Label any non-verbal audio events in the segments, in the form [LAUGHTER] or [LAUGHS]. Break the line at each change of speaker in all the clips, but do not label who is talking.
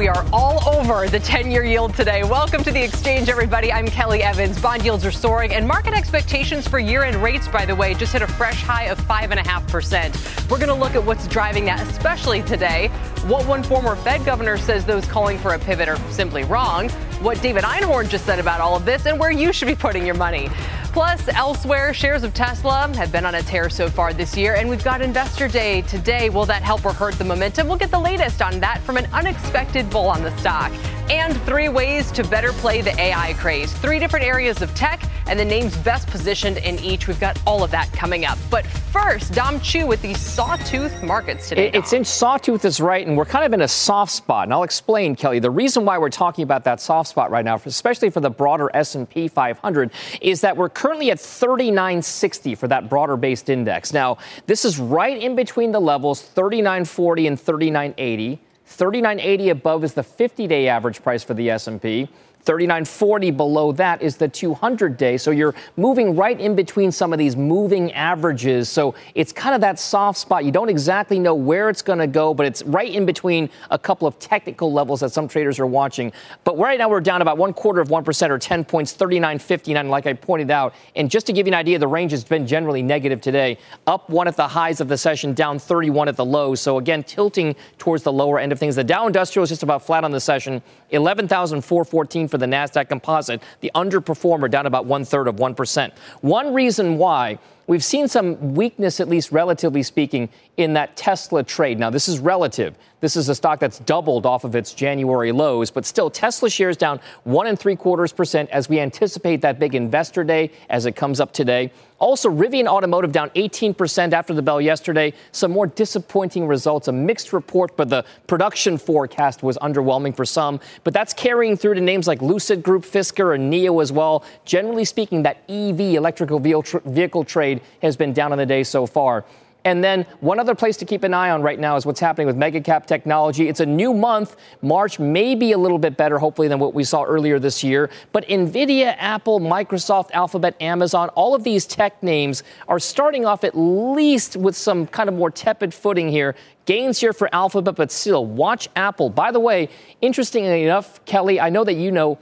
We are all over the 10 year yield today. Welcome to the exchange, everybody. I'm Kelly Evans. Bond yields are soaring, and market expectations for year end rates, by the way, just hit a fresh high of 5.5%. We're going to look at what's driving that, especially today. What one former Fed governor says those calling for a pivot are simply wrong. What David Einhorn just said about all of this, and where you should be putting your money. Plus, elsewhere, shares of Tesla have been on a tear so far this year, and we've got Investor Day today. Will that help or hurt the momentum? We'll get the latest on that from an unexpected bull on the stock. And three ways to better play the AI craze. Three different areas of tech and the names best positioned in each. We've got all of that coming up. But first, Dom Chu with the sawtooth markets today.
It's in sawtooth is right, and we're kind of in a soft spot. And I'll explain, Kelly. The reason why we're talking about that soft spot right now, especially for the broader S&P 500, is that we're currently at 3960 for that broader based index. Now, this is right in between the levels 3940 and 3980. 3980 above is the 50-day average price for the S&P. 3940 below that is the 200 day. So you're moving right in between some of these moving averages. So it's kind of that soft spot. You don't exactly know where it's going to go, but it's right in between a couple of technical levels that some traders are watching. But right now we're down about one quarter of 1% or 10 points, 39.59, like I pointed out. And just to give you an idea, the range has been generally negative today. Up one at the highs of the session, down 31 at the lows. So again, tilting towards the lower end of things. The Dow Industrial is just about flat on the session, 11,414 for the NASDAQ composite, the underperformer down about one third of 1%. One reason why we've seen some weakness, at least relatively speaking, in that Tesla trade. Now, this is relative. This is a stock that's doubled off of its January lows, but still, Tesla shares down one and three quarters percent as we anticipate that big investor day as it comes up today. Also, Rivian Automotive down 18% after the bell yesterday. Some more disappointing results, a mixed report, but the production forecast was underwhelming for some. But that's carrying through to names like Lucid Group, Fisker, and NIO as well. Generally speaking, that EV, electrical vehicle trade, has been down on the day so far. And then one other place to keep an eye on right now is what's happening with Megacap Technology. It's a new month. March may be a little bit better, hopefully, than what we saw earlier this year. But Nvidia, Apple, Microsoft, Alphabet, Amazon, all of these tech names are starting off at least with some kind of more tepid footing here. Gains here for Alphabet, but still, watch Apple. By the way, interestingly enough, Kelly, I know that you know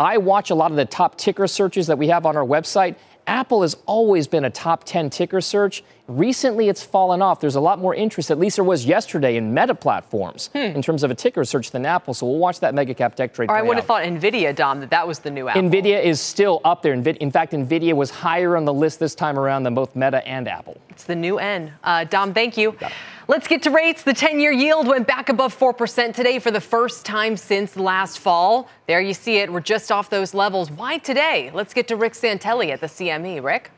I watch a lot of the top ticker searches that we have on our website. Apple has always been a top 10 ticker search. Recently, it's fallen off. There's a lot more interest, at least there was yesterday, in meta platforms hmm. in terms of a ticker search than Apple. So we'll watch that mega cap tech trade.
Or I would
have
thought Nvidia, Dom, that that was the new Apple.
Nvidia is still up there. In fact, Nvidia was higher on the list this time around than both Meta and Apple.
It's the new N. Uh, Dom, thank you. Let's get to rates. The 10 year yield went back above 4% today for the first time since last fall. There you see it. We're just off those levels. Why today? Let's get to Rick Santelli at the CME. Rick?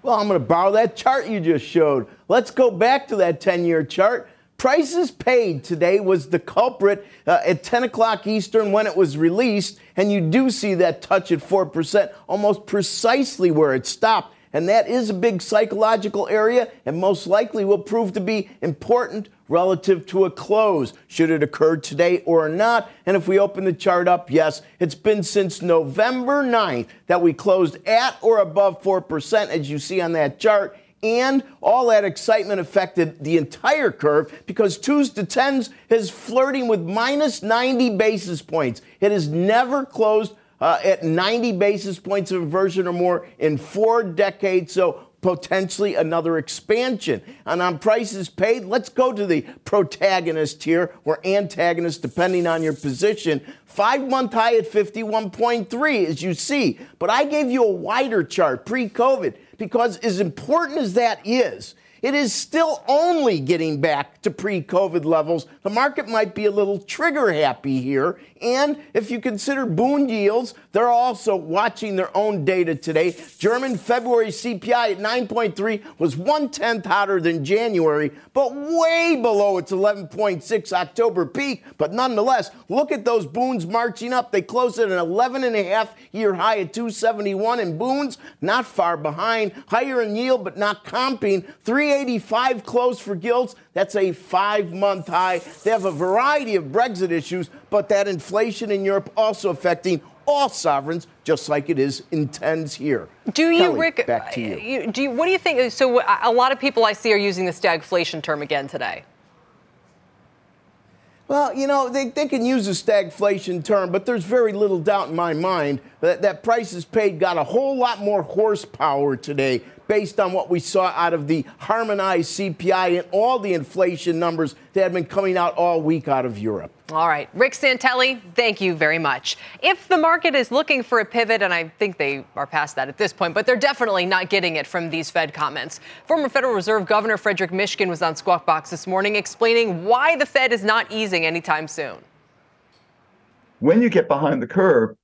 Well, I'm going to borrow that chart you just showed. Let's go back to that 10 year chart. Prices paid today was the culprit uh, at 10 o'clock Eastern when it was released, and you do see that touch at 4%, almost precisely where it stopped. And that is a big psychological area and most likely will prove to be important relative to a close, should it occur today or not. And if we open the chart up, yes, it's been since November 9th that we closed at or above 4%, as you see on that chart. And all that excitement affected the entire curve because twos to tens is flirting with minus 90 basis points. It has never closed uh, at 90 basis points of inversion or more in four decades. So potentially another expansion. And on prices paid, let's go to the protagonist here or antagonist, depending on your position. Five month high at 51.3, as you see. But I gave you a wider chart pre COVID because, as important as that is, it is still only getting back to pre COVID levels. The market might be a little trigger happy here. And if you consider Bund yields, they're also watching their own data today. German February CPI at 9.3 was one tenth hotter than January, but way below its 11.6 October peak. But nonetheless, look at those Bunds marching up. They closed at an 11 and a half year high at 271, and Bunds not far behind, higher in yield but not comping. 385 close for gilts. That's a five month high. They have a variety of Brexit issues, but that inflation in Europe also affecting all sovereigns, just like it is intends here.
Do you,
Kelly,
Rick?
Back to you.
Uh, do you, what do you think? So, uh, a lot of people I see are using the stagflation term again today.
Well, you know, they, they can use a stagflation term, but there's very little doubt in my mind that, that prices paid got a whole lot more horsepower today based on what we saw out of the harmonized CPI and all the inflation numbers that have been coming out all week out of Europe.
All right. Rick Santelli, thank you very much. If the market is looking for a pivot, and I think they are past that at this point, but they're definitely not getting it from these Fed comments. Former Federal Reserve Governor Frederic Mishkin was on Squawk Box this morning explaining why the Fed is not easing anytime soon.
When you get behind the curve,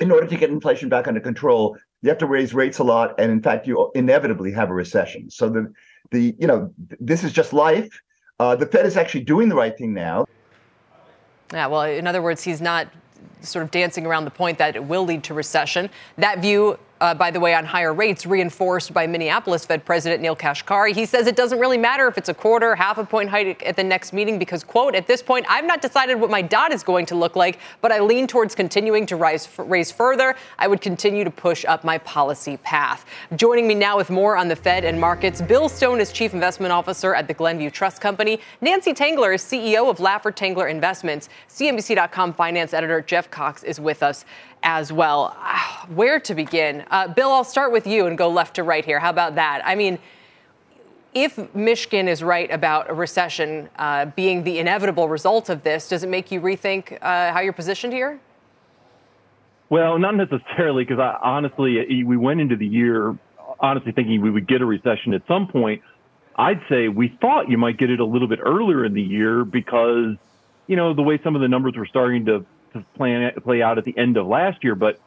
in order to get inflation back under control, you have to raise rates a lot, and in fact, you inevitably have a recession. So the the you know this is just life. Uh, the Fed is actually doing the right thing now.
Yeah, well, in other words, he's not sort of dancing around the point that it will lead to recession. That view uh, by the way, on higher rates, reinforced by Minneapolis Fed President Neil Kashkari. He says it doesn't really matter if it's a quarter, half a point hike at the next meeting because, quote, at this point, I've not decided what my dot is going to look like, but I lean towards continuing to rise, raise further. I would continue to push up my policy path. Joining me now with more on the Fed and markets, Bill Stone is Chief Investment Officer at the Glenview Trust Company. Nancy Tengler is CEO of Laffer Tengler Investments. CNBC.com finance editor Jeff Cox is with us as well. Ah, where to begin? Uh, Bill, I'll start with you and go left to right here. How about that? I mean, if Mishkin is right about a recession uh, being the inevitable result of this, does it make you rethink uh, how you're positioned here?
Well, not necessarily, because I honestly, we went into the year honestly thinking we would get a recession at some point. I'd say we thought you might get it a little bit earlier in the year because, you know, the way some of the numbers were starting to to play, play out at the end of last year, but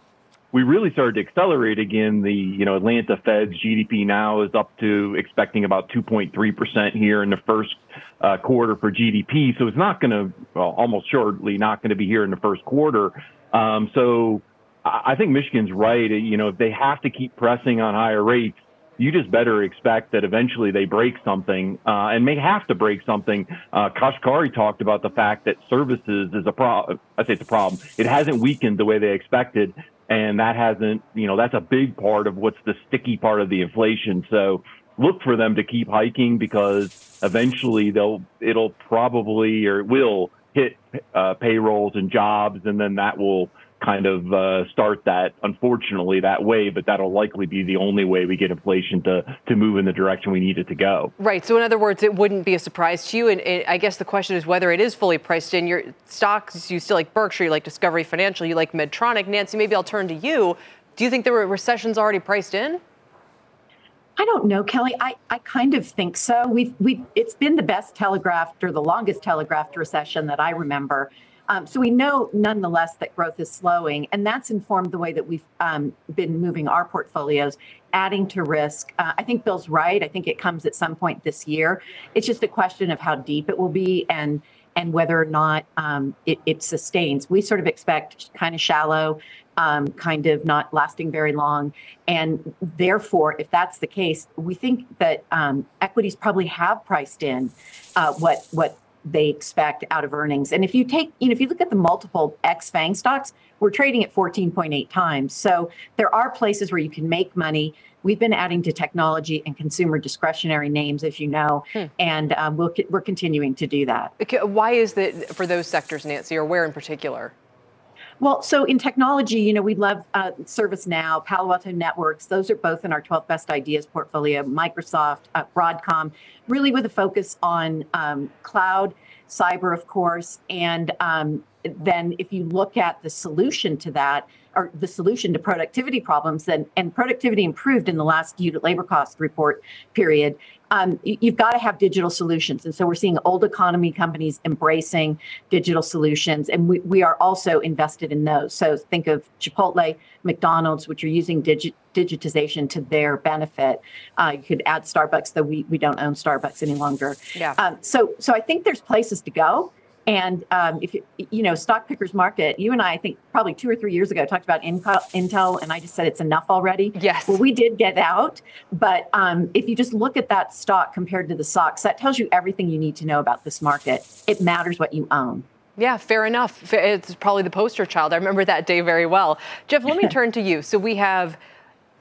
we really started to accelerate again. The you know Atlanta Fed's GDP now is up to expecting about 2.3 percent here in the first uh, quarter for GDP. So it's not going to well, almost shortly not going to be here in the first quarter. Um, so I think Mishkin's right. You know if they have to keep pressing on higher rates, you just better expect that eventually they break something uh, and may have to break something. Uh, Kashkari talked about the fact that services is a problem. I say it's a problem. It hasn't weakened the way they expected, and that hasn't, you know, that's a big part of what's the sticky part of the inflation. So look for them to keep hiking because eventually they'll, it'll probably or it will hit uh, payrolls and jobs, and then that will kind of uh, start that, unfortunately, that way, but that'll likely be the only way we get inflation to, to move in the direction we need it to go.
Right. So, in other words, it wouldn't be a surprise to you. And it, I guess the question is whether it is fully priced in. Your stocks, you still like Berkshire, you like Discovery Financial, you like Medtronic. Nancy, maybe I'll turn to you. Do you think the recession's already priced in?
I don't know, Kelly. I, I kind of think so. We've we it's been the best telegraphed or the longest telegraphed recession that I remember. Um, so we know nonetheless that growth is slowing, and that's informed the way that we've um, been moving our portfolios, adding to risk. Uh, I think Bill's right. I think it comes at some point this year. It's just a question of how deep it will be and and whether or not um, it, it, sustains. We sort of expect kind of shallow, um, kind of not lasting very long. And therefore, if that's the case, we think that um, equities probably have priced in uh, what what they expect out of earnings. And if you take, you know, if you look at the multiple X FANG stocks, we're trading at 14.8 times. So there are places where you can make money. We've been adding to technology and consumer discretionary names, as you know, hmm. and um, we'll, we're continuing to do that.
Why is that for those sectors, Nancy, or where in particular?
Well, so in technology, you know, we love uh, ServiceNow, Palo Alto Networks. Those are both in our 12 best ideas portfolio. Microsoft, uh, Broadcom, really with a focus on um, cloud cyber, of course, and um, then if you look at the solution to that, or the solution to productivity problems, then and productivity improved in the last unit labor cost report period. Um, you've got to have digital solutions, and so we're seeing old economy companies embracing digital solutions, and we, we are also invested in those. So think of Chipotle, McDonald's, which are using digi- digitization to their benefit. Uh, you could add Starbucks, though we, we don't own Starbucks any longer.
Yeah.
Um, so so I think there's places to go. And um, if you, you know, stock pickers market, you and I, I think probably two or three years ago, talked about Intel, and I just said it's enough already.
Yes.
Well, we did get out, but um, if you just look at that stock compared to the SOX, that tells you everything you need to know about this market. It matters what you own.
Yeah, fair enough. It's probably the poster child. I remember that day very well. Jeff, let me [LAUGHS] turn to you. So we have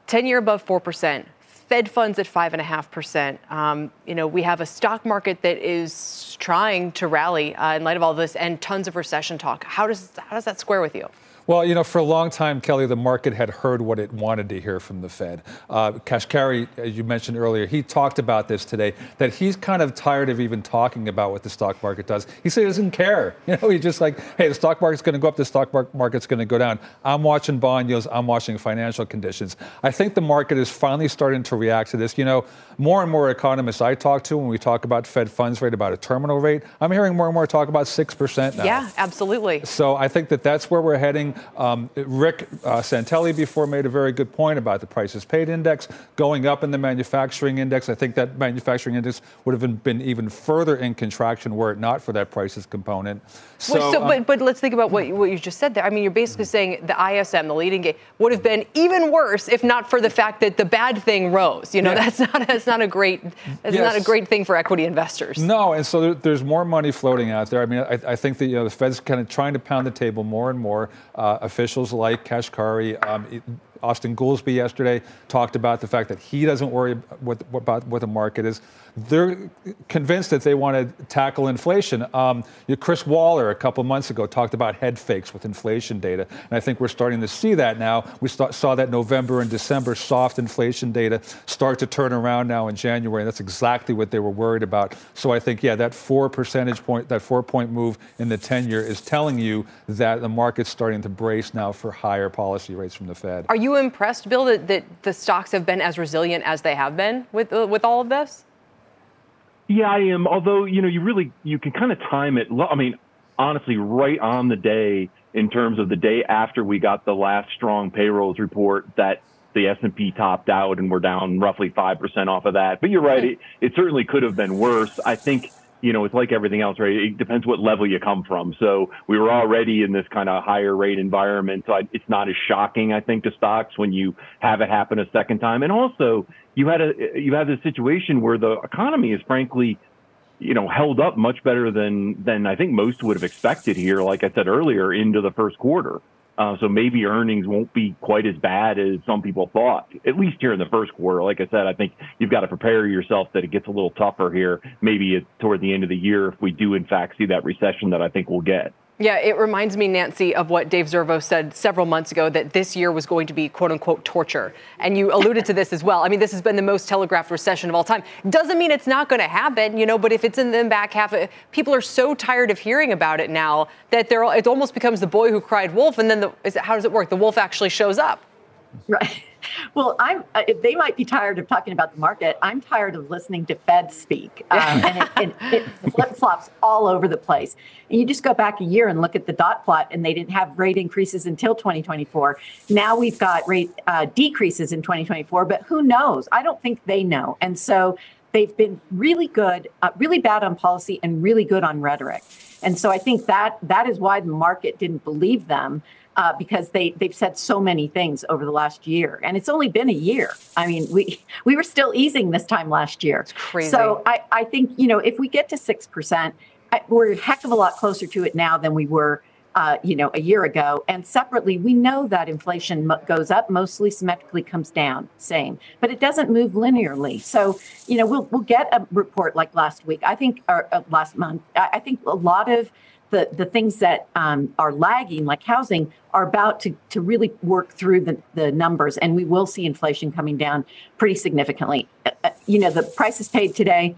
10 year above 4%, Fed funds at five and a half percent. Um, you know, we have a stock market that is trying to rally uh, in light of all this, and tons of recession talk. How does how does that square with you?
Well, you know, for a long time, Kelly, the market had heard what it wanted to hear from the Fed. Uh, Kashkari, as you mentioned earlier, he talked about this today, that he's kind of tired of even talking about what the stock market does. He said he doesn't care. [LAUGHS] You know, he's just like, hey, the stock market's going to go up, the stock market's going to go down. I'm watching bond yields, I'm watching financial conditions. I think the market is finally starting to react to this. You know, more and more economists I talk to when we talk about Fed funds rate, about a terminal rate, I'm hearing more and more talk about 6% now.
Yeah, absolutely.
So I think that that's where we're heading. Um, Rick uh, Santelli before made a very good point about the prices paid index going up in the manufacturing index. I think that manufacturing index would have been, been even further in contraction were it not for that prices component.
So, well, so um, but, but let's think about what, what you just said there. I mean, you're basically saying the ISM, the leading gauge, would have been even worse if not for the fact that the bad thing rose. You know, yeah. that's not that's not a great that's yes. not a great thing for equity investors.
No, and so there, there's more money floating out there. I mean, I, I think that you know the Fed's kind of trying to pound the table more and more. Uh, officials like Kashkari. Um, Austan Goolsbee yesterday talked about the fact that he doesn't worry what, about what the market is. They're convinced that they want to tackle inflation. Um, Chris Waller a couple months ago talked about head fakes with inflation data, and I think we're starting to see that now. We st- saw that November and December soft inflation data start to turn around now in January, and that's exactly what they were worried about. So I think, yeah, that four percentage point, that four point move in the 10 year is telling you that the market's starting to brace now for higher policy rates from the Fed.
Are you impressed, Bill, that, that the stocks have been as resilient as they have been with uh, with all of this?
Yeah, I am. Although you know, you really you can kind of time it. I mean, honestly, right on the day in terms of the day after we got the last strong payrolls report that the S&P topped out and we're down roughly 5% off of that. But you're right, it, it certainly could have been worse. I think you know, it's like everything else, right? It depends what level you come from. So we were already in this kind of higher rate environment. So I, it's not as shocking, I think, to stocks when you have it happen a second time. And also, you had a you have this situation where the economy is frankly, you know, held up much better than than I think most would have expected here. Like I said earlier, into the first quarter. Uh, so maybe earnings won't be quite as bad as some people thought, at least here in the first quarter. Like I said, I think you've got to prepare yourself that it gets a little tougher here, maybe toward the end of the year if we do, in fact, see that recession that I think we'll get.
Yeah, it reminds me, Nancy, of what Dave Zervos said several months ago that this year was going to be quote unquote torture. And you alluded to this as well. I mean, this has been the most telegraphed recession of all time. Doesn't mean it's not going to happen, you know, but if it's in the back half, uh, people are so tired of hearing about it now that they're, it almost becomes the boy who cried wolf. And then the, it, how does it work? The wolf actually shows up.
Right. [LAUGHS] Well, I'm. Uh, they might be tired of talking about the market. I'm tired of listening to Fed speak, um, and it, it, it flip flops all over the place. And you just go back a year and look at the dot plot, and they didn't have rate increases until 2024. Now we've got rate uh, decreases in 2024, but who knows? I don't think they know, and so they've been really good, uh, really bad on policy, and really good on rhetoric. And so I think that that is why the market didn't believe them uh, because they they've said so many things over the last year, and it's only been a year. I mean, we [LAUGHS] we were still easing this time last year.
It's crazy.
So I I think you know if we get to six percent, we're a heck of a lot closer to it now than we were. Uh, you know, a year ago. And separately, we know that inflation goes up, mostly symmetrically comes down, same, but it doesn't move linearly. So, you know, we'll we'll get a report like last week. I think, or uh, last month. I, I think a lot of the, the things that um, are lagging, like housing, are about to, to really work through the, the numbers, and we will see inflation coming down pretty significantly. Uh, uh, you know, the prices paid today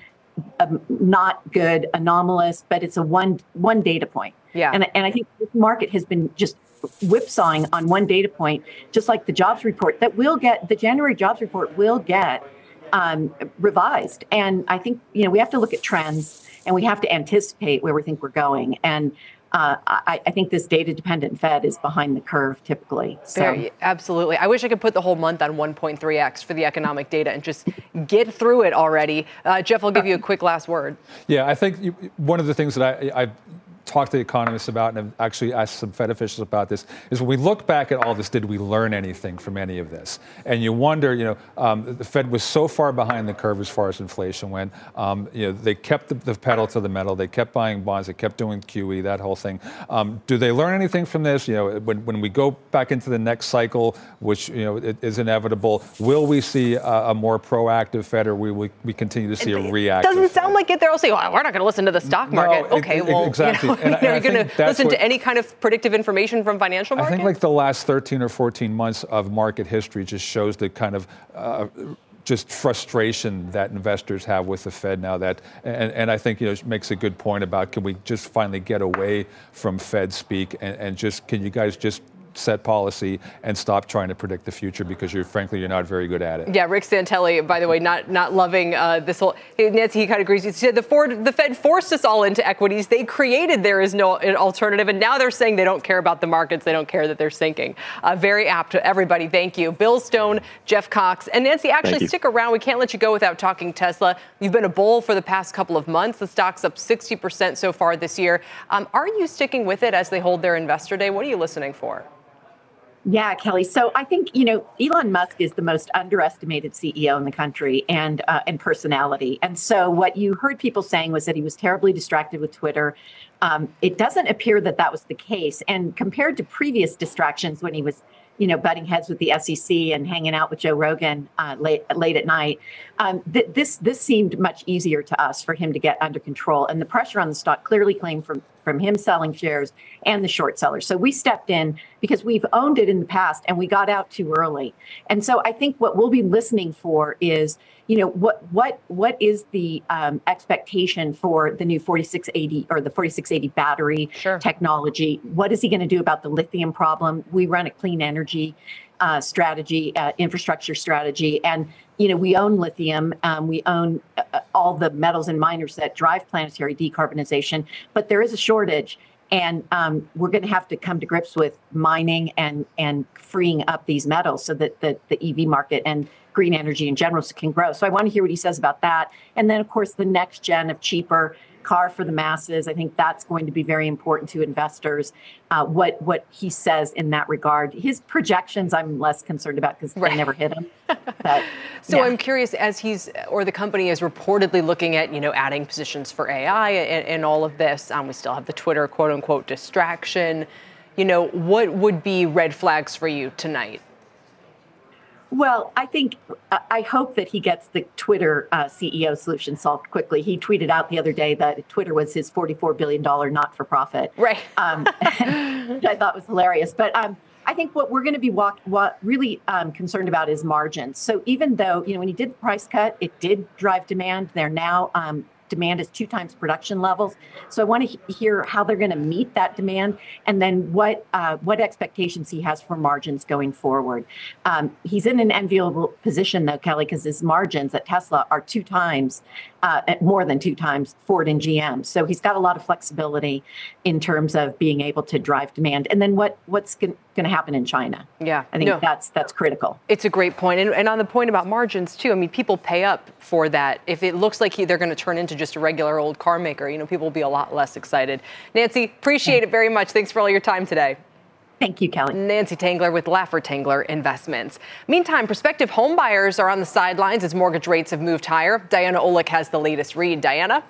um, not good, anomalous, but it's a one one data point.
Yeah.
And and I think the market has been just whipsawing on one data point, just like the jobs report that will get the January jobs report will get um, revised. And I think you know we have to look at trends and we have to anticipate where we think we're going. And uh, I, I, think this data dependent Fed is behind the curve typically.
So. Very, absolutely. I wish I could put the whole month on 1.3x for the economic data and just get through it already. Uh, Jeff, I'll give you a quick last word.
Yeah, I think you, one of the things that I, I talked to economists about and have actually asked some Fed officials about this is when we look back at all this, did we learn anything from any of this? And you wonder, you know, um, the Fed was so far behind the curve as far as inflation went. Um, you know, they kept the, the, pedal to the metal. They kept buying bonds. They kept doing QE, that whole thing. Um, do they learn anything from this? You know, when, when we go back into the next cycle, which you know is inevitable, will we see a, a more proactive Fed, or will we, we continue to see a reactive?
Doesn't sound Fed? like it. They'll say, "Well, we're not going to listen to the stock market."
No,
okay,
it,
well,
exactly.
You know, [LAUGHS]
and,
Are you going to listen
what,
to any kind of predictive information from financial markets?
I think like the last 13 or 14 months of market history just shows the kind of uh, just frustration that investors have with the Fed now. That and, and I think you know makes a good point about can we just finally get away from Fed speak and, and just can you guys just set policy and stop trying to predict the future because you're frankly you're not very good at it.
Yeah, Rick Santelli, by the way, not not loving uh, this whole. Nancy, he kind of agrees. He said the Ford, the Fed forced us all into equities. They created there is no alternative, and now they're saying they don't care about the markets. They don't care that they're sinking. Uh, very apt. To everybody, thank you, Bill Stone, Jeff Cox, and Nancy. Actually, stick around. We can't let you go without talking Tesla. You've been a bull for the past couple of months. The stock's up 60% so far this year. Um, are you sticking with it as they hold their investor day? What are you listening for?
Yeah, Kelly. So I think you know Elon Musk is the most underestimated CEO in the country and uh, and personality. And so what you heard people saying was that he was terribly distracted with Twitter. Um, it doesn't appear that that was the case. And compared to previous distractions when he was you know, butting heads with the SEC and hanging out with Joe Rogan uh, late late at night. Um, th- this this seemed much easier to us for him to get under control, and the pressure on the stock clearly came from from him selling shares and the short sellers. So we stepped in because we've owned it in the past and we got out too early. And so I think what we'll be listening for is you know what what what is the um, expectation for the new 4680 or the 4680 battery
sure.
technology what is he going to do about the lithium problem we run a clean energy uh, strategy uh, infrastructure strategy and you know we own lithium um, we own uh, all the metals and miners that drive planetary decarbonization but there is a shortage and um, we're going to have to come to grips with mining and and freeing up these metals so that the, the EV market and green energy in general can grow. So I want to hear what he says about that. And then, of course, the next gen of cheaper car for the masses. I think that's going to be very important to investors. Uh, what what he says in that regard, his projections, I'm less concerned about because right. they never hit him. [LAUGHS] But,
so yeah. I'm curious, as he's or the company is reportedly looking at you know adding positions for AI and, and all of this. Um, we still have the Twitter quote unquote distraction. You know, what would be red flags for you tonight?
Well, I think I hope that he gets the Twitter uh, CEO solution solved quickly. He tweeted out the other day that Twitter was his $44 billion not-for-profit,
right?
Um, [LAUGHS] which I thought was hilarious. But um, I think what we're going to be walk, what really um, concerned about is margins. So even though you know when he did the price cut, it did drive demand. They're now um, demand is two times production levels. So I want to hear how they're going to meet that demand, and then what uh, what expectations he has for margins going forward. Um, he's in an enviable position though, Kelly, because his margins at Tesla are two times uh, more than two times Ford and GM. So he's got a lot of flexibility in terms of being able to drive demand. And then what what's going to happen in China?
Yeah,
I think no, that's that's critical.
It's a great point. And, and on the point about margins too, I mean, people pay up for that. If it looks like he, they're going to turn into just a regular old car maker, you know, people will be a lot less excited. Nancy, appreciate it very much. Thanks for all your time today.
Thank you, Kelly.
Nancy Tengler with Laffer Tengler Investments. Meantime, prospective homebuyers are on the sidelines as mortgage rates have moved higher. Diana Olick has the latest read. Diana?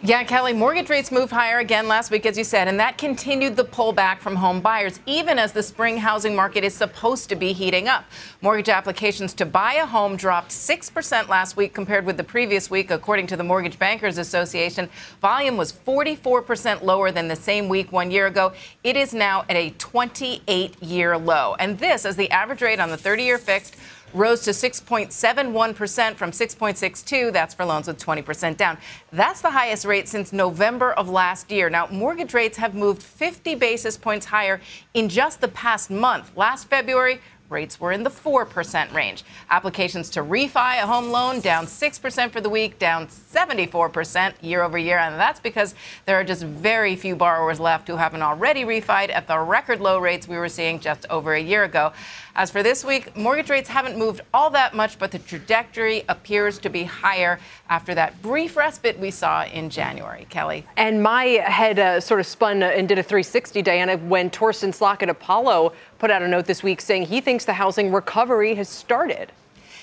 Yeah, Kelly, mortgage rates moved higher again last week, as you said, and that continued the pullback from home buyers, even as the spring housing market is supposed to be heating up. Mortgage applications to buy a home dropped 6% last week compared with the previous week, according to the Mortgage Bankers Association. Volume was 44% lower than the same week one year ago. It is now at a 28 year low. And this, as the average rate on the 30 year fixed, rose to 6.71% from 6.62. That's for loans with 20% down. That's the highest rate since November of last year. Now, mortgage rates have moved 50 basis points higher in just the past month. Last February, Rates were in the 4% range. Applications to refi a home loan down 6% for the week, down 74% year over year. And that's because there are just very few borrowers left who haven't already refied at the record low rates we were seeing just over a year ago. As for this week, mortgage rates haven't moved all that much, but the trajectory appears to be higher after that brief respite we saw in January. Kelly.
And my head uh, sort of spun and did a 360, Diana, when Torsten Slok at Apollo put out a note this week saying he thinks the housing recovery has started.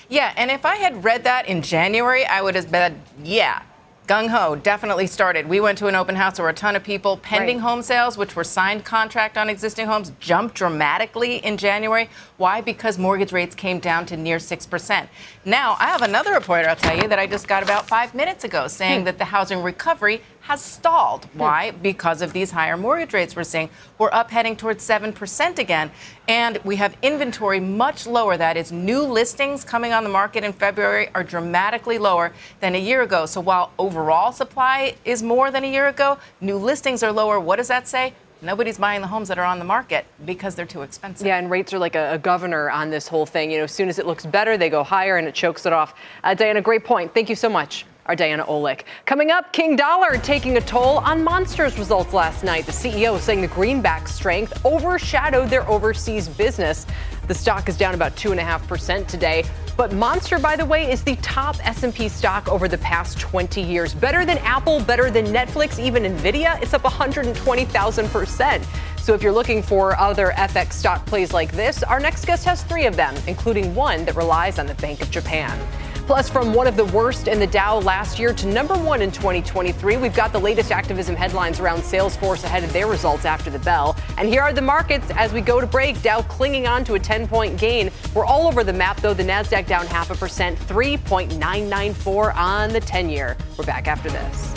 Yeah, and if I had read that in January, I would have said, yeah, gung ho definitely started. We went to an open house. There were a ton of people. Pending right. home sales, which were signed contract on existing homes, jumped dramatically in January. Why? Because mortgage rates came down to near 6%. Now, I have another report I'll tell you that I just got about five minutes ago saying hmm. that the housing recovery has stalled. Hmm. Why? Because of these higher mortgage rates we're seeing. We're up heading towards 7% again. And we have inventory much lower. That is, new listings coming on the market in February are dramatically lower than a year ago. So while overall supply is more than a year ago, new listings are lower. What does that say? Nobody's buying the homes that are on the market because they're too expensive.
Yeah, and rates are like a, a, governor on this whole thing. You know, as soon as it looks better, they go higher and it chokes it off. Uh, Diana, great point. Thank you so much our Diana Olick. Coming up, King Dollar taking a toll on Monster's results last night. The CEO saying the greenback strength overshadowed their overseas business. The stock is down about 2.5% today. But Monster, by the way, is the top S&P stock over the past 20 years. Better than Apple, better than Netflix, even Nvidia. It's up 120,000%. So if you're looking for other FX stock plays like this, our next guest has three of them, including one that relies on the Bank of Japan. Plus, from one of the worst in the Dow last year to number one in 2023, we've got the latest activism headlines around Salesforce ahead of their results after the bell. And here are the markets as we go to break. Dow clinging on to a 10 point gain. We're all over the map, though. The NASDAQ down half a percent, 3.994 on the 10 year. We're back after this.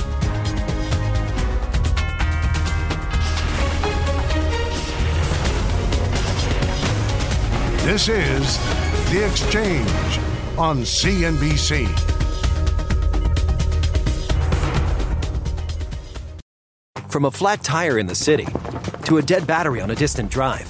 This is The Exchange on CNBC.
From a flat tire in the city to a dead battery on a distant drive,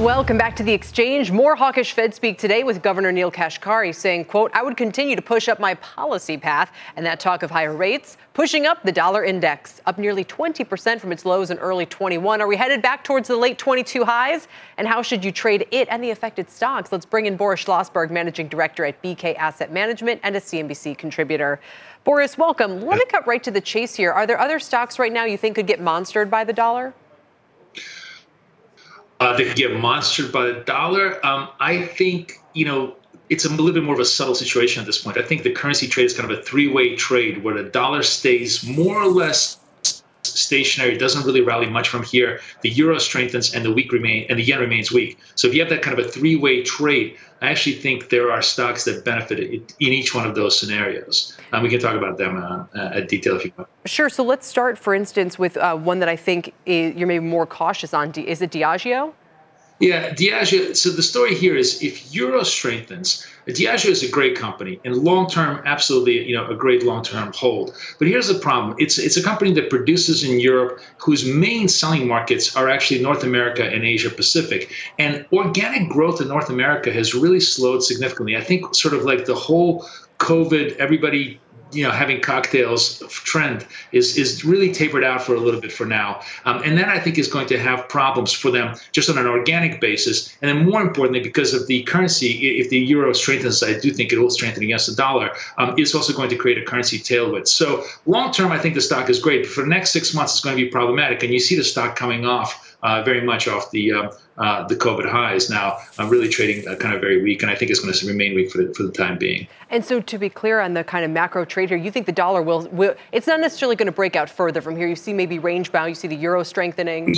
Welcome back to the exchange. More hawkish Fed speak today with Governor Neil Kashkari saying, quote, I would continue to push up my policy path and that talk of higher rates, pushing up the dollar index up nearly 20% from its lows in early 21. Are we headed back towards the late 22 highs? And how should you trade it and the affected stocks? Let's bring in Boris Schlossberg, managing director at BK Asset Management and a CNBC contributor. Boris, welcome. Let me cut right to the chase here. Are there other stocks right now you think could get monstered by the dollar?
Uh, get monstered by the dollar. Um, I think, you know, it's a little bit more of a subtle situation at this point. I think the currency trade is kind of a three way trade where the dollar stays more or less stationary, doesn't really rally much from here. The euro strengthens and the weak remain and the yen remains weak. So if you have that kind of a three way trade, I actually think there are stocks that benefit in each one of those scenarios. And we can talk about them uh, uh, at detail if you want.
Sure. So let's start, for instance, with uh, one that I think is, you're maybe more cautious on. Is it Diageo?
Yeah, Diageo. So the story here is if euro strengthens, Diageo is a great company and long term, absolutely, you know, a great long term hold. But here's the problem: it's it's a company that produces in Europe, whose main selling markets are actually North America and Asia Pacific, and organic growth in North America has really slowed significantly. I think sort of like the whole COVID, everybody you know having cocktails trend is is really tapered out for a little bit for now. Um, and that i think is going to have problems for them just on an organic basis. And then more importantly because of the currency if the euro strengthens i do think it will strengthen against the dollar um, it's also going to create a currency tailwind. So long term i think the stock is great but for the next six months it's going to be problematic. And you see the stock coming off very much off the uh, uh, the COVID highs. Now, I'm really trading uh, kind of very weak, and I think it's going to remain weak for the, for the time being.
And so, to be clear on the kind of macro trade here, you think the dollar will, will it's not necessarily going to break out further from here. You see maybe range bound, you see the euro strengthening.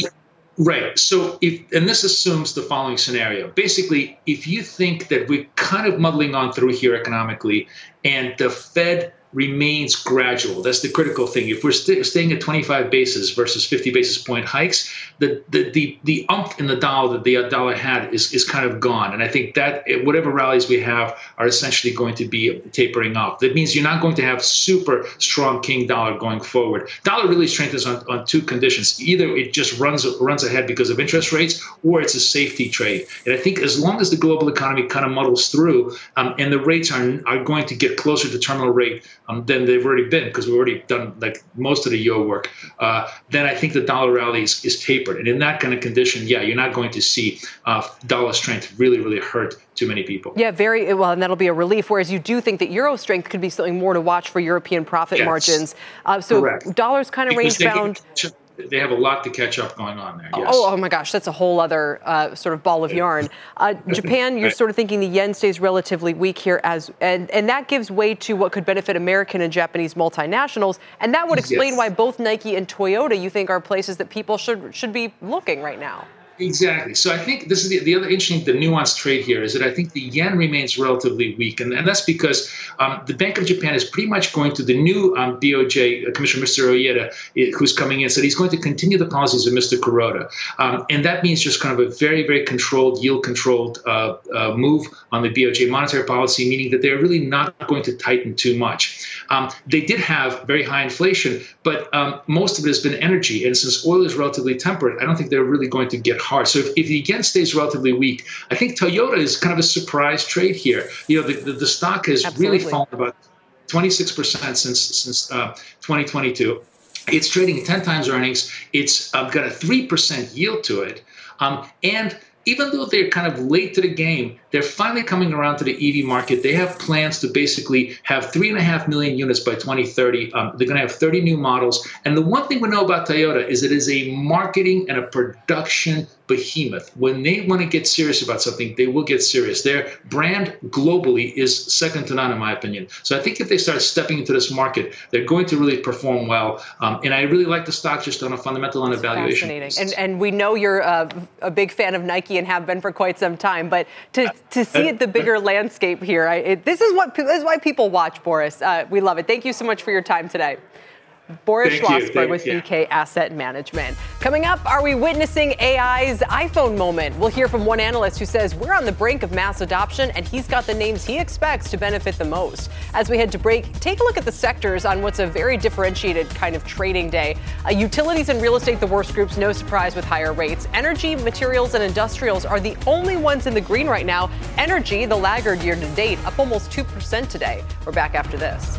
Right. So, if and this assumes the following scenario. Basically, if you think that we're kind of muddling on through here economically, and the Fed remains gradual. That's the critical thing. If we're st- staying at 25 basis versus 50 basis point hikes, the the the, the umph in the dollar that the dollar had is, is kind of gone. And I think that whatever rallies we have are essentially going to be tapering off. That means you're not going to have super strong king dollar going forward. Dollar really strengthens on, on two conditions. Either it just runs runs ahead because of interest rates, or it's a safety trade. And I think as long as the global economy kind of muddles through, um, and the rates are are going to get closer to terminal rate um, than they've already been because we've already done like most of the yield work, uh, then I think the dollar rally is, is, tapered. And in that kind of condition, yeah, you're not going to see uh, dollar strength really, really hurt too many people.
Yeah, very well, and that'll be a relief. Whereas you do think that euro strength could be something more to watch for European profit yes. margins. Uh, so
Correct.
dollars kind of range bound
they have a lot to catch up going on there. Yes.
Oh, oh my gosh, that's a whole other uh, sort of ball of yarn. Uh, [LAUGHS] Japan, you're sort of thinking the yen stays relatively weak here, as and and that gives way to what could benefit American and Japanese multinationals, and that would explain yes. why both Nike and Toyota you think are places that people should should be looking right now.
Exactly. So I think this is the, the other interesting, the nuanced trade here is that I think the yen remains relatively weak. And, and that's because um, the Bank of Japan is pretty much going to the new um, BOJ uh, Commissioner, Mr. Ueda, who's coming in, said he's going to continue the policies of Mr. Kuroda. Um, and that means just kind of a very, very controlled, yield controlled uh, uh, move on the BOJ monetary policy, meaning that they're really not going to tighten too much. Um, they did have very high inflation, but um, most of it has been energy. And since oil is relatively temperate, I don't think they're really going to get hard. So if, if the yen stays relatively weak, I think Toyota is kind of a surprise trade here. You know, the, the, the stock has Absolutely. really fallen about 26% since since uh, 2022. It's trading 10 times earnings. It's uh, got a 3% yield to it. Um, and even though they're kind of late to the game, they're finally coming around to the EV market. They have plans to basically have three and a half million units by 2030. Um, they're going to have 30 new models. And the one thing we know about Toyota is it is a marketing and a production behemoth. When they want to get serious about something, they will get serious. Their brand globally is second to none, in my opinion. So I think if they start stepping into this market, they're going to really perform well. Um, and I really like the stock just on a fundamental and evaluation.
Fascinating. And, and we know you're a, a big fan of Nike and have been for quite some time. But to to see it, the bigger landscape here. I, it, this is what this is why people watch, Boris. Uh, we love it. Thank you so much for your time today. Boris Schlossberg with you. BK Asset Management. Coming up, are we witnessing AI's iPhone moment? We'll hear from one analyst who says we're on the brink of mass adoption and he's got the names he expects to benefit the most. As we head to break, take a look at the sectors on what's a very differentiated kind of trading day. Uh, utilities and real estate, the worst groups, no surprise with higher rates. Energy, materials, and industrials are the only ones in the green right now. Energy, the laggard year to date, up almost 2% today. We're back after this.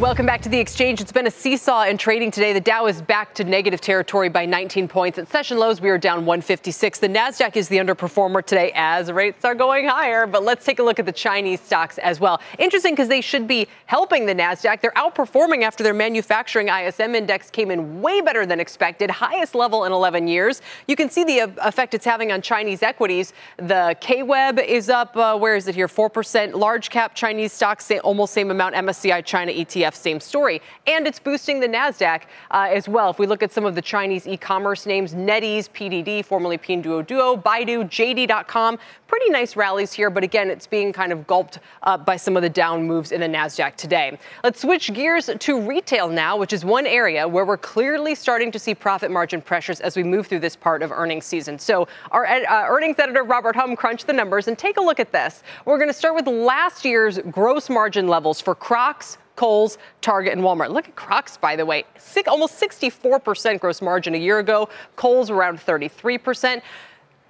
Well Welcome back to the exchange. It's been a seesaw in trading today. The Dow is back to negative territory by 19 points. At session lows, we are down 156. The Nasdaq is the underperformer today as rates are going higher. But let's take a look at the Chinese stocks as well. Interesting because they should be helping the Nasdaq. They're outperforming after their manufacturing ISM index came in way better than expected, highest level in 11 years. You can see the effect it's having on Chinese equities. The KWEB is up. Uh, where is it here? Four percent. Large cap Chinese stocks, almost same amount. MSCI China ETF same story. And it's boosting the NASDAQ uh, as well. If we look at some of the Chinese e commerce names, NetEase, PDD, formerly Pinduoduo, Baidu, JD.com, pretty nice rallies here. But again, it's being kind of gulped up by some of the down moves in the NASDAQ today. Let's switch gears to retail now, which is one area where we're clearly starting to see profit margin pressures as we move through this part of earnings season. So our uh, earnings editor, Robert Hum, crunched the numbers and take a look at this. We're going to start with last year's gross margin levels for Crocs, Kohl's, Target, and Walmart. Look at Crocs, by the way, Six, almost 64% gross margin a year ago. Kohl's around 33%.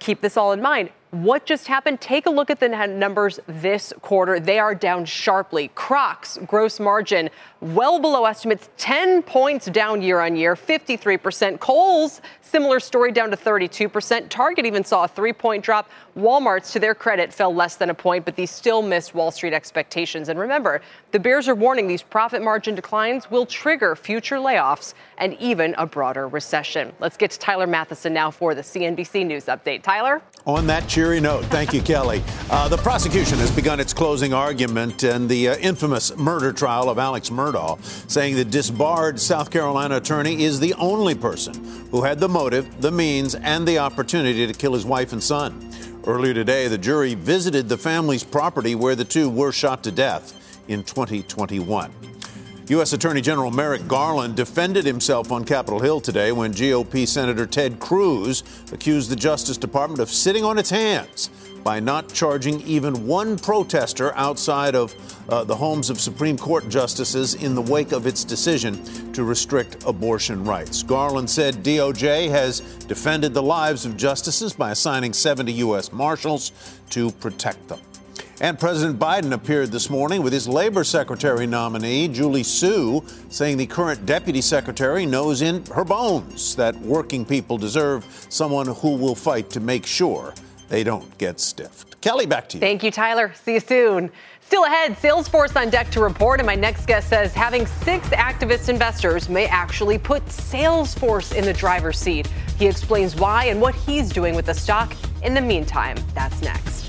Keep this all in mind. What just happened? Take a look at the numbers this quarter. They are down sharply. Crocs gross margin well below estimates, 10 points down year on year, 53%. Kohl's similar story down to 32%. Target even saw a three point drop. Walmart's, to their credit, fell less than a point, but these still missed Wall Street expectations. And remember, the Bears are warning these profit margin declines will trigger future layoffs and even a broader recession. Let's get to Tyler Mathisen now for the CNBC News Update. Tyler?
On that cheery note, thank you, Kelly. Uh, the prosecution has begun its closing argument in the uh, infamous murder trial of Alex Murdaugh, saying the disbarred South Carolina attorney is the only person who had the motive, the means, and the opportunity to kill his wife and son. Earlier today, the jury visited the family's property where the two were shot to death in 2021. U.S. Attorney General Merrick Garland defended himself on Capitol Hill today when GOP Senator Ted Cruz accused the Justice Department of sitting on its hands by not charging even one protester outside of uh, the homes of Supreme Court justices in the wake of its decision to restrict abortion rights. Garland said DOJ has defended the lives of justices by assigning 70 U.S. Marshals to protect them. And President Biden appeared this morning with his labor secretary nominee, Julie Su, saying the current deputy secretary knows in her bones that working people deserve someone who will fight to make sure they don't get stiffed. Kelly, back to you.
Thank you, Tyler. See you soon. Still ahead, Salesforce on deck to report, and my next guest says having six activist investors may actually put Salesforce in the driver's seat. He explains why and what he's doing with the stock. In the meantime, that's next.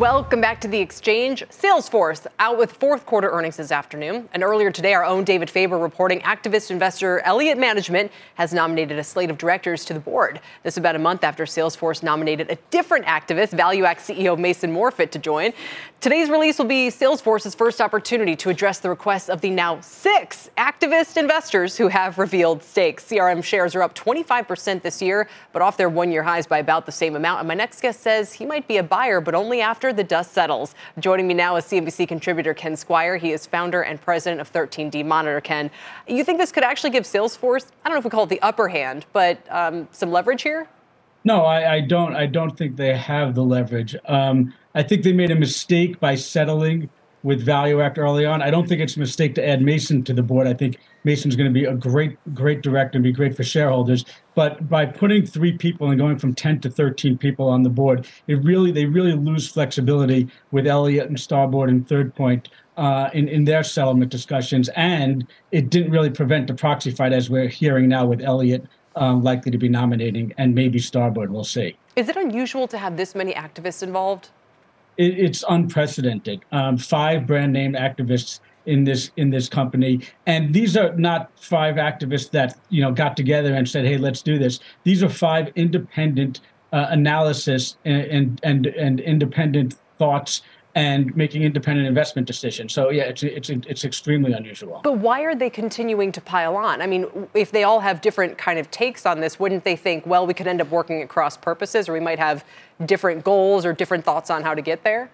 Welcome back to the exchange. Salesforce out with fourth quarter earnings this afternoon. And earlier today, our own David Faber reporting activist investor Elliott Management has nominated a slate of directors to the board. This is about a month after Salesforce nominated a different activist, ValueAct CEO Mason Morfit, to join. Today's release will be Salesforce's first opportunity to address the requests of the now six activist investors who have revealed stakes. CRM shares are up 25% this year, but off their one year highs by about the same amount. And my next guest says he might be a buyer, but only after the dust settles. Joining me now is CNBC contributor Ken Squire. He is founder and president of 13D Monitor. Ken, you think this could actually give Salesforce, I don't know if we call it the upper hand, but um, some leverage here?
No, I, I, don't. I don't think they have the leverage. Um, I think they made a mistake by settling with Value Act early on. I don't think it's a mistake to add Mason to the board. I think Mason's going to be a great, great director and be great for shareholders. But by putting three people and going from 10 to 13 people on the board, it really they really lose flexibility with Elliott and Starboard and Third Point uh, in in their settlement discussions, and it didn't really prevent the proxy fight as we're hearing now with Elliott um, likely to be nominating, and maybe Starboard. We'll see.
Is it unusual to have this many activists involved?
It, it's unprecedented. Um, five brand name activists in this in this company, and these are not five activists that you know got together and said, "Hey, let's do this." These are five independent uh, analysis and, and and and independent thoughts and making independent investment decisions. So yeah, it's it's it's extremely unusual.
But why are they continuing to pile on? I mean, if they all have different kind of takes on this, wouldn't they think, well, we could end up working at cross purposes, or we might have different goals or different thoughts on how to get there?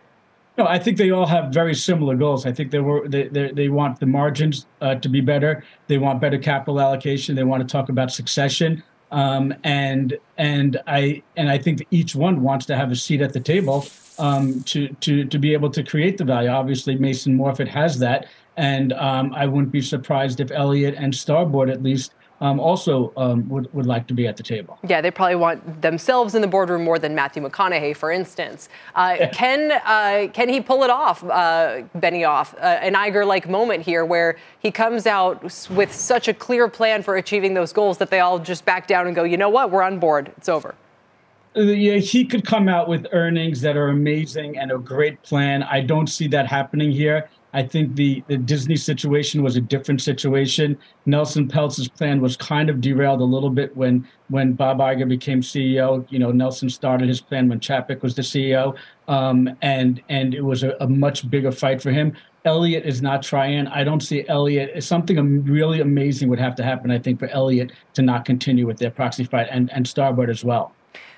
No, I think they all have very similar goals. I think they were they they, they want the margins uh, to be better. They want better capital allocation. They want to talk about succession. Um, and and I and I think each one wants to have a seat at the table um, to to to be able to create the value. Obviously, Mason Morfit has that, and um, I wouldn't be surprised if Elliott and Starboard at least um, also um, would, would like to be at the table.
Yeah, they probably want themselves in the boardroom more than Matthew McConaughey, for instance. Uh, [LAUGHS] can uh, can he pull it off, uh, Benioff, uh, an Iger-like moment here where he comes out with such a clear plan for achieving those goals that they all just back down and go, you know what, we're on board, it's over.
Uh, yeah, he could come out with earnings that are amazing and a great plan. I don't see that happening here. I think the, the Disney situation was a different situation. Nelson Peltz's plan was kind of derailed a little bit when when Bob Iger became CEO. You know, Nelson started his plan when Chapek was the CEO, um, and and it was a, a, much bigger fight for him. Elliott is not trying. I don't see Elliott. Something really amazing would have to happen, I think, for Elliott to not continue with their proxy fight and and Starboard as well.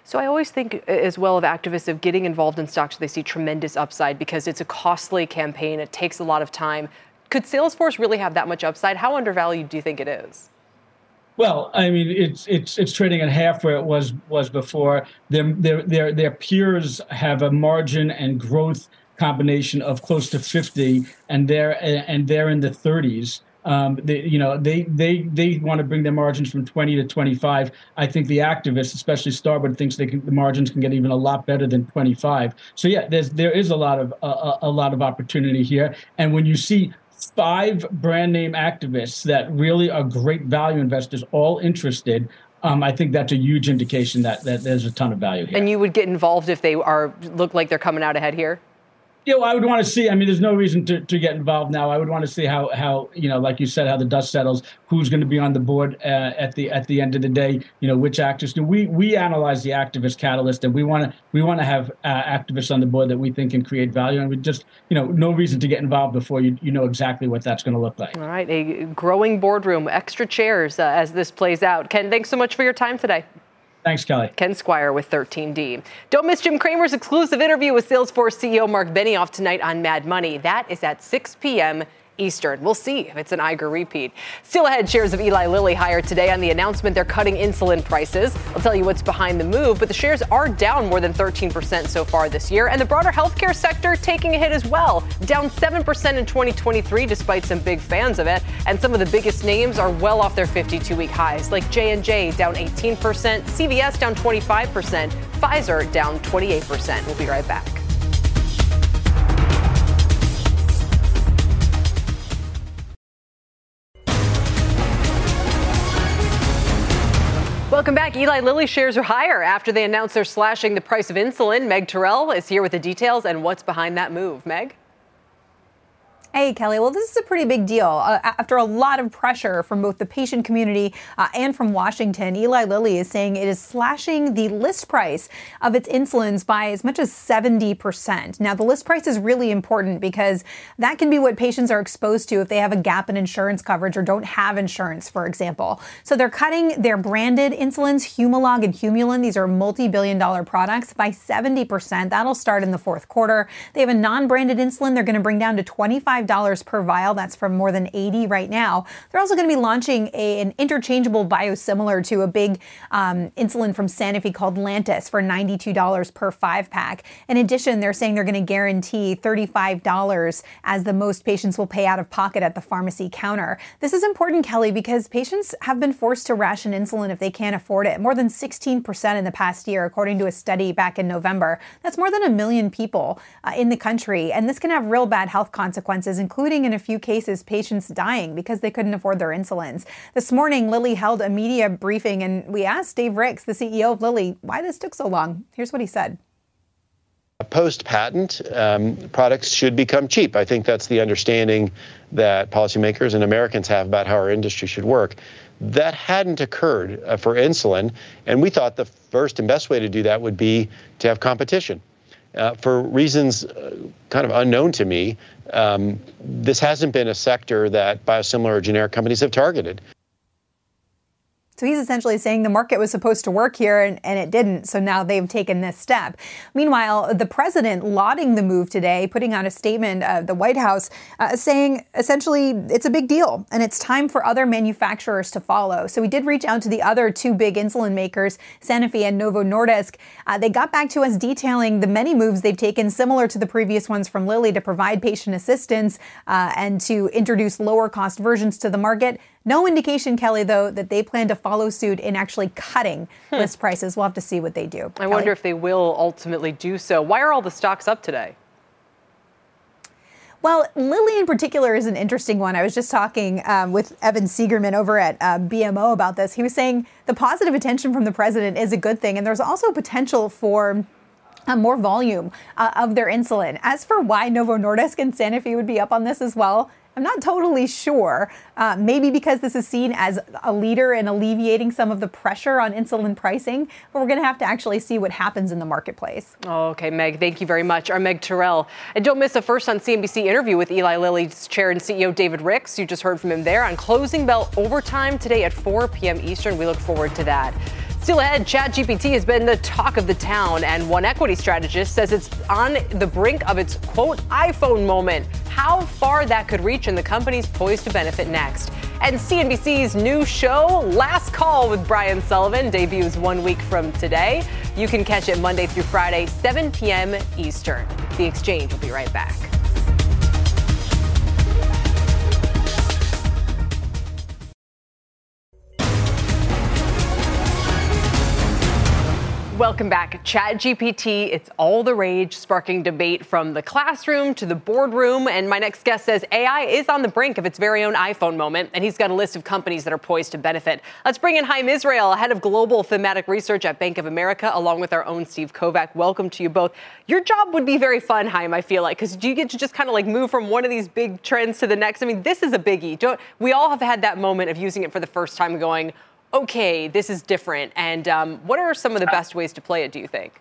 So I always think uh, as well of activists of getting involved in stocks they see tremendous upside because it's a costly campaign. It takes a lot of time. Could Salesforce really have that much upside? How undervalued do you think it is?
Well, I mean, it's it's it's trading at half where it was was before. Their their their their peers have a margin and growth combination of close to 50, and they're and they're in the 30s. Um, they, you know, they they they want to bring their margins from 20 to 25. I think the activists, especially Starboard, thinks they can, the margins can get even a lot better than 25. So yeah, there's there is a lot of a lot of opportunity here. And when you see five brand name activists that really are great value investors, all interested. Um, I think that's a huge indication that, that there's a ton of value here.
And you would get involved if they are look like they're coming out ahead here
know, I would want to see. I mean, there's no reason to, to get involved now. I would want to see how how you know, like you said, how the dust settles. Who's going to be on the board uh, at the at the end of the day? You know, which actors do we we analyze the activist catalyst, and we want to we want to have uh, activists on the board that we think can create value, and we just you know, no reason to get involved before you you know exactly what that's going to look like.
All right, a growing boardroom, extra chairs uh, as this plays out. Ken, thanks so much for your time today.
Thanks, Kelly.
Ken Squire with 13D. Don't miss Jim Cramer's exclusive interview with Salesforce CEO Marc Benioff tonight on Mad Money. That is at 6 p.m. Eastern. We'll see if it's an Iger repeat. Still ahead, shares of Eli Lilly higher today on the announcement they're cutting insulin prices. I'll tell you what's behind the move, but the shares are down more than 13% so far this year, and the broader healthcare sector taking a hit as well, down 7% in 2023 despite some big fans of it, and some of the biggest names are well off their 52-week highs, like J&J down 18%, CVS down 25%, Pfizer down 28%. We'll be right back. Welcome back. Eli Lilly shares are higher after they announced they're slashing the price of insulin. Meg Tirrell is here with the details and what's behind that move. Meg?
Hey, Kelly. Well, this is a pretty big deal. Uh, after a lot of pressure from both the patient community uh, and from Washington, Eli Lilly is saying it is slashing the list price of its insulins by as much as 70%. Now, the list price is really important because that can be what patients are exposed to if they have a gap in insurance coverage or don't have insurance, for example. So they're cutting their branded insulins, Humalog and Humulin, these are multi billion dollar products, by 70%. That'll start in the fourth quarter. They have a non branded insulin they're going to bring down to 25 $5 per vial. That's from more than 80 right now. They're also going to be launching a, an interchangeable biosimilar to a big um, insulin from Sanofi called Lantus for $92 per five pack. In addition, they're saying they're going to guarantee $35 as the most patients will pay out of pocket at the pharmacy counter. This is important, Kelly, because patients have been forced to ration insulin if they can't afford it. More than 16% in the past year, according to a study back in November. That's more than a million people uh, in the country. And this can have real bad health consequences including in a few cases patients dying because they couldn't afford their insulins. This morning, Lilly held a media briefing and we asked Dave Ricks, the CEO of Lilly, why this took so long. Here's what he said.
Post patent, um, products should become cheap. I think that's the understanding that policymakers and Americans have about how our industry should work. That hadn't occurred uh, for insulin, and we thought the first and best way to do that would be to have competition. Uh, for reasons uh, kind of unknown to me, um, this hasn't been a sector that biosimilar or generic companies have targeted.
So he's essentially saying the market was supposed to work here and, and it didn't. So now they've taken this step. Meanwhile, the president lauding the move today, putting out a statement, uh, the White House, uh, saying essentially it's a big deal and it's time for other manufacturers to follow. So we did reach out to the other two big insulin makers, Sanofi and Novo Nordisk. Uh, they got back to us detailing the many moves they've taken, similar to the previous ones from Lilly, to provide patient assistance uh, and to introduce lower cost versions to the market. No indication, Kelly, though, that they plan to follow suit in actually cutting hmm. list prices. We'll have to see what they do.
I Kelly? wonder if they will ultimately do so. Why are all the stocks up today?
Well, Lilly in particular is an interesting one. I was just talking um, with Evan Seigerman over at uh, BMO about this. He was saying the positive attention from the president is a good thing, and there's also potential for uh, more volume uh, of their insulin. As for why Novo Nordisk and Sanofi would be up on this as well, I'm not totally sure. Uh, maybe because this is seen as a leader in alleviating some of the pressure on insulin pricing, but we're going to have to actually see what happens in the marketplace.
okay, Meg, thank you very much. Our Meg Tirrell. And don't miss a first on CNBC interview with Eli Lilly's chair and CEO David Ricks. You just heard from him there on Closing Bell Overtime today at 4 p.m. Eastern. We look forward to that. Still ahead, ChatGPT has been the talk of the town, and one equity strategist says it's on the brink of its quote iPhone moment. How far that could reach, and the company's poised to benefit next. And CNBC's new show, Last Call with Brian Sullivan, debuts one week from today. You can catch it Monday through Friday, 7 p.m. Eastern. The Exchange will be right back. Welcome back. ChatGPT, it's all the rage, sparking debate from the classroom to the boardroom. And my next guest says AI is on the brink of its very own iPhone moment, and he's got a list of companies that are poised to benefit. Let's bring in Chaim Israel, head of global thematic research at Bank of America, along with our own Steve Kovach. Welcome to you both. Your job would be very fun, Chaim, I feel like, because do you get to just kind of like move from one of these big trends to the next? I mean, this is a biggie. Don't we all have had that moment of using it for the first time going, okay, this is different? And um, what are some of the best ways to play it, do you think?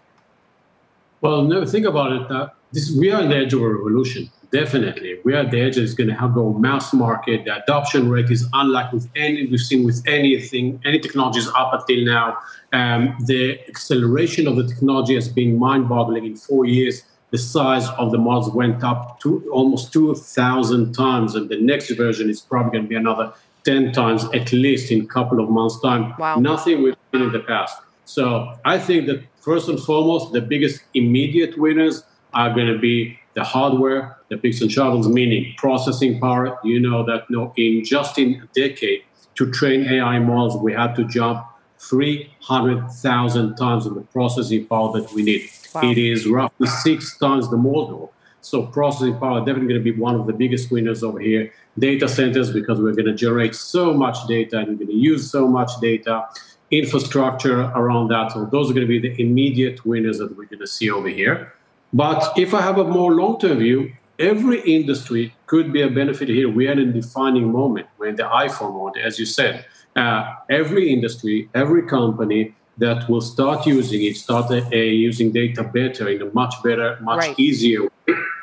Well, no, think about it. Uh, this, we are on the edge of a revolution. Definitely, we are at the edge. It's going to have go mass market. The adoption rate is unlike with any we've seen with anything, any technologies up until now. Um, the acceleration of the technology has been mind-boggling. In four years, the size of the models went up to almost 2,000 times, and the next version is probably going to be another 10 times at least in a couple of months' time.
Wow.
Nothing we've seen in the past. So I think that first and foremost, the biggest immediate winners are going to be the hardware, the picks and shovels, meaning processing power. You know that no, in just in a decade to train AI models, we had to jump 300,000 times of the processing power that we need. Wow. It is roughly six times the model. So processing power definitely going to be one of the biggest winners over here. Data centers because we're going to generate so much data and we're going to use so much data. Infrastructure around that. So those are going to be the immediate winners that we're going to see over here. But if I have a more long-term view, every industry could be a benefit here. We are in a defining moment. We're in the iPhone moment, as you said. Uh, every industry, every company that will start using it, start uh, using data better in a much better, much right. easier way,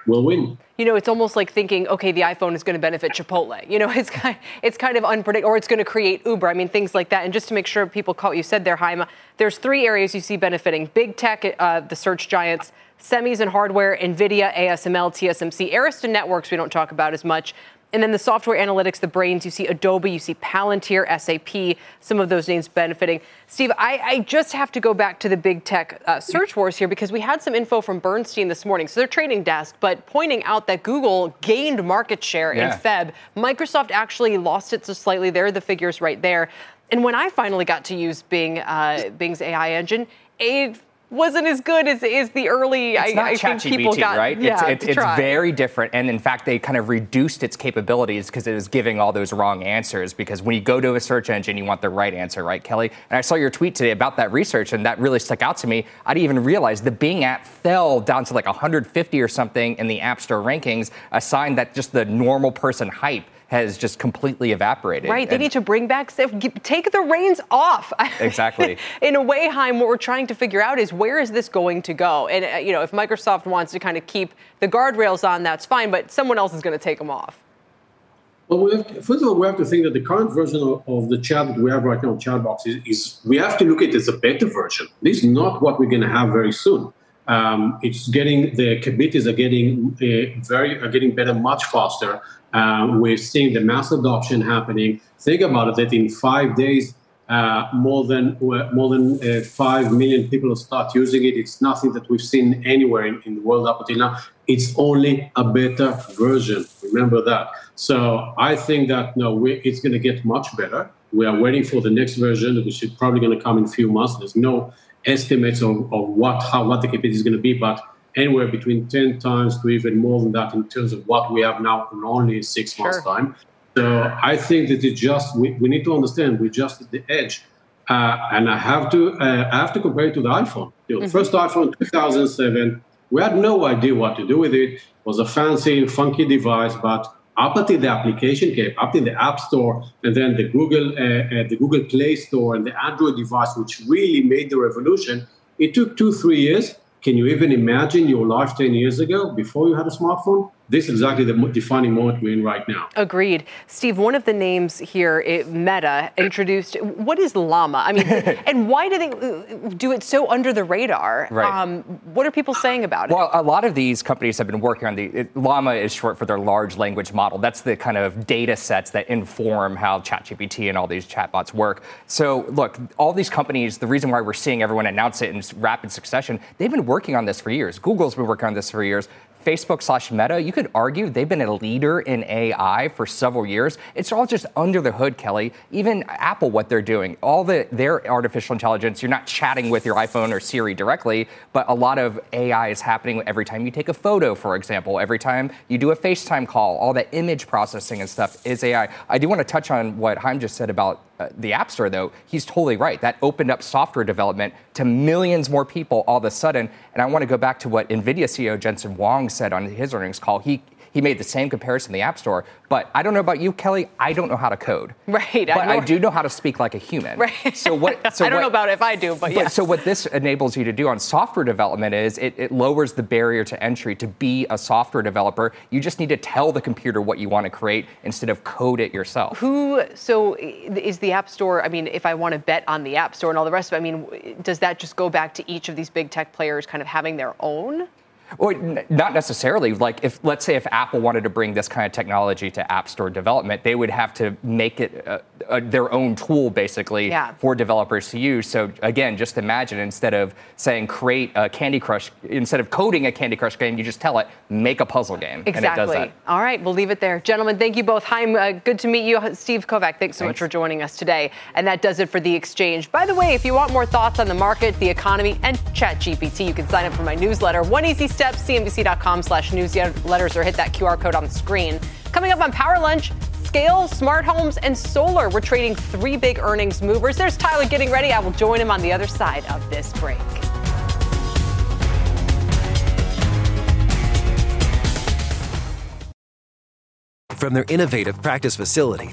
will win.
You know, it's almost like thinking, okay, the iPhone is going to benefit Chipotle. You know, [LAUGHS] it's kind, it's kind of unpredictable, or it's going to create Uber. I mean, things like that. And just to make sure people caught what you said there, Chaim, there's three areas you see benefiting: big tech, uh, the search giants, semis and hardware, NVIDIA, ASML, TSMC, Arista Networks. We don't talk about as much. And then the software analytics, the brains, you see Adobe, you see Palantir, SAP, some of those names benefiting. Steve, I, I just have to go back to the big tech uh, search wars here because we had some info from Bernstein this morning, so their trading desk, but pointing out that Google gained market share yeah. in Feb. Microsoft actually lost it so slightly. There are the figures right there. And when I finally got to use Bing, uh, Bing's AI engine, a wasn't as good as, as the early.
It's I, not I think people got right. Yeah, it's, it's, it's very different, and in fact, they kind of reduced its capabilities because it was giving all those wrong answers. Because when you go to a search engine, you want the right answer, right, Kelly? And I saw your tweet today about that research, and that really stuck out to me. I didn't even realize the Bing app fell down to like 150 or something in the App Store rankings, a sign that just the normal person hype has just completely evaporated.
Right. They and need to bring back, take the reins off. [LAUGHS]
Exactly.
In a way, Chaim, what we're trying to figure out is where is this going to go? And, uh, you know, if Microsoft wants to kind of keep the guardrails on, that's fine, but someone else is going to take them off.
Well, we have, first of all, we have to think that the current version of, of the chat that we have right now, Chatbox, is, is, we have to look at it as a better version. This is not what we're going to have very soon. Um, it's getting the committees are getting uh, very are getting better much faster. Uh, we're seeing the mass adoption happening. Think about it that in five days, uh, more than more than uh, five million people start using it. It's nothing that we've seen anywhere in, in the world up until now. It's only a better version. Remember that. So I think that no, we, it's going to get much better. We are waiting for the next version, which is probably going to come in a few months. There's no estimates of, of what how what the capability is going to be, but anywhere between 10 times to even more than that in terms of what we have now in only six months' time. So I think that it just we, we need to understand we're just at the edge, uh, and I have to uh, I have to compare it to the iPhone. You know, mm-hmm. First iPhone 2007, we had no idea what to do with it. It was a fancy, funky device, but up until the application came, up in the App Store, and then the Google uh, uh, the Google Play Store and the Android device, which really made the revolution. It took two three years. Can you even imagine your life 10 years ago before you had a smartphone? This is exactly the defining moment we're in right now.
Agreed. Steve, one of the names here, it, Meta, introduced, what is Llama? I mean, [LAUGHS] and why do they uh, do it so under the radar?
Right.
Um, what are people saying about
it?
Well,
a lot of these companies have been working on the, it, Llama is short for their large language model. That's the kind of data sets that inform how ChatGPT and all these chatbots work. So look, all these companies, the reason why we're seeing everyone announce it in rapid succession, they've been working on this for years. Google's been working on this for years. Facebook slash Meta, you could argue they've been a leader in AI for several years. It's all just under the hood, Kelly. Even Apple, what they're doing, all the their artificial intelligence, you're not chatting with your iPhone or Siri directly, but a lot of AI is happening every time you take a photo, for example, every time you do a FaceTime call, all that image processing and stuff is AI. I do want to touch on what Chaim just said about uh, the App Store, though, he's totally right. That opened up software development to millions more people all of a sudden. And I want to go back to what NVIDIA CEO Jensen Huang said on his earnings call. He he made the same comparison in the App Store. But I don't know about you, Kelly. I don't know how to code.
Right.
But I, I do know how to speak like a human.
Right.
So what? [LAUGHS] So
I don't
what,
know about if I do, but, yeah.
so what this enables you to do on software development is it, it lowers the barrier to entry to be a software developer. You just need to tell the computer what you want to create instead of code it yourself.
Who? So is the App Store? I mean, if I want to bet on the App Store and all the rest of it, I mean, does that just go back to each of these big tech players kind of having their own?
Well, not necessarily. Like, if let's say if Apple wanted to bring this kind of technology to App Store development, they would have to make it uh, uh, their own tool, basically,
yeah.
for developers to use. So again, just imagine instead of saying create a Candy Crush, instead of coding a Candy Crush game, you just tell it make a puzzle game,
exactly.
and it does that.
All right, we'll leave it there, gentlemen. Thank you both. Chaim, uh, good to meet you. Steve Kovach, thanks so thanks. much for joining us today. And that does it for the exchange. By the way, if you want more thoughts on the market, the economy, and ChatGPT, you can sign up for my newsletter. One easy step: CNBC.com com slash newsletters or hit that QR code on the screen. Coming up on Power Lunch, scale, smart homes, and solar. We're trading three big earnings movers. There's Tyler getting ready. I will join him on the other side of this break.
From their innovative practice facility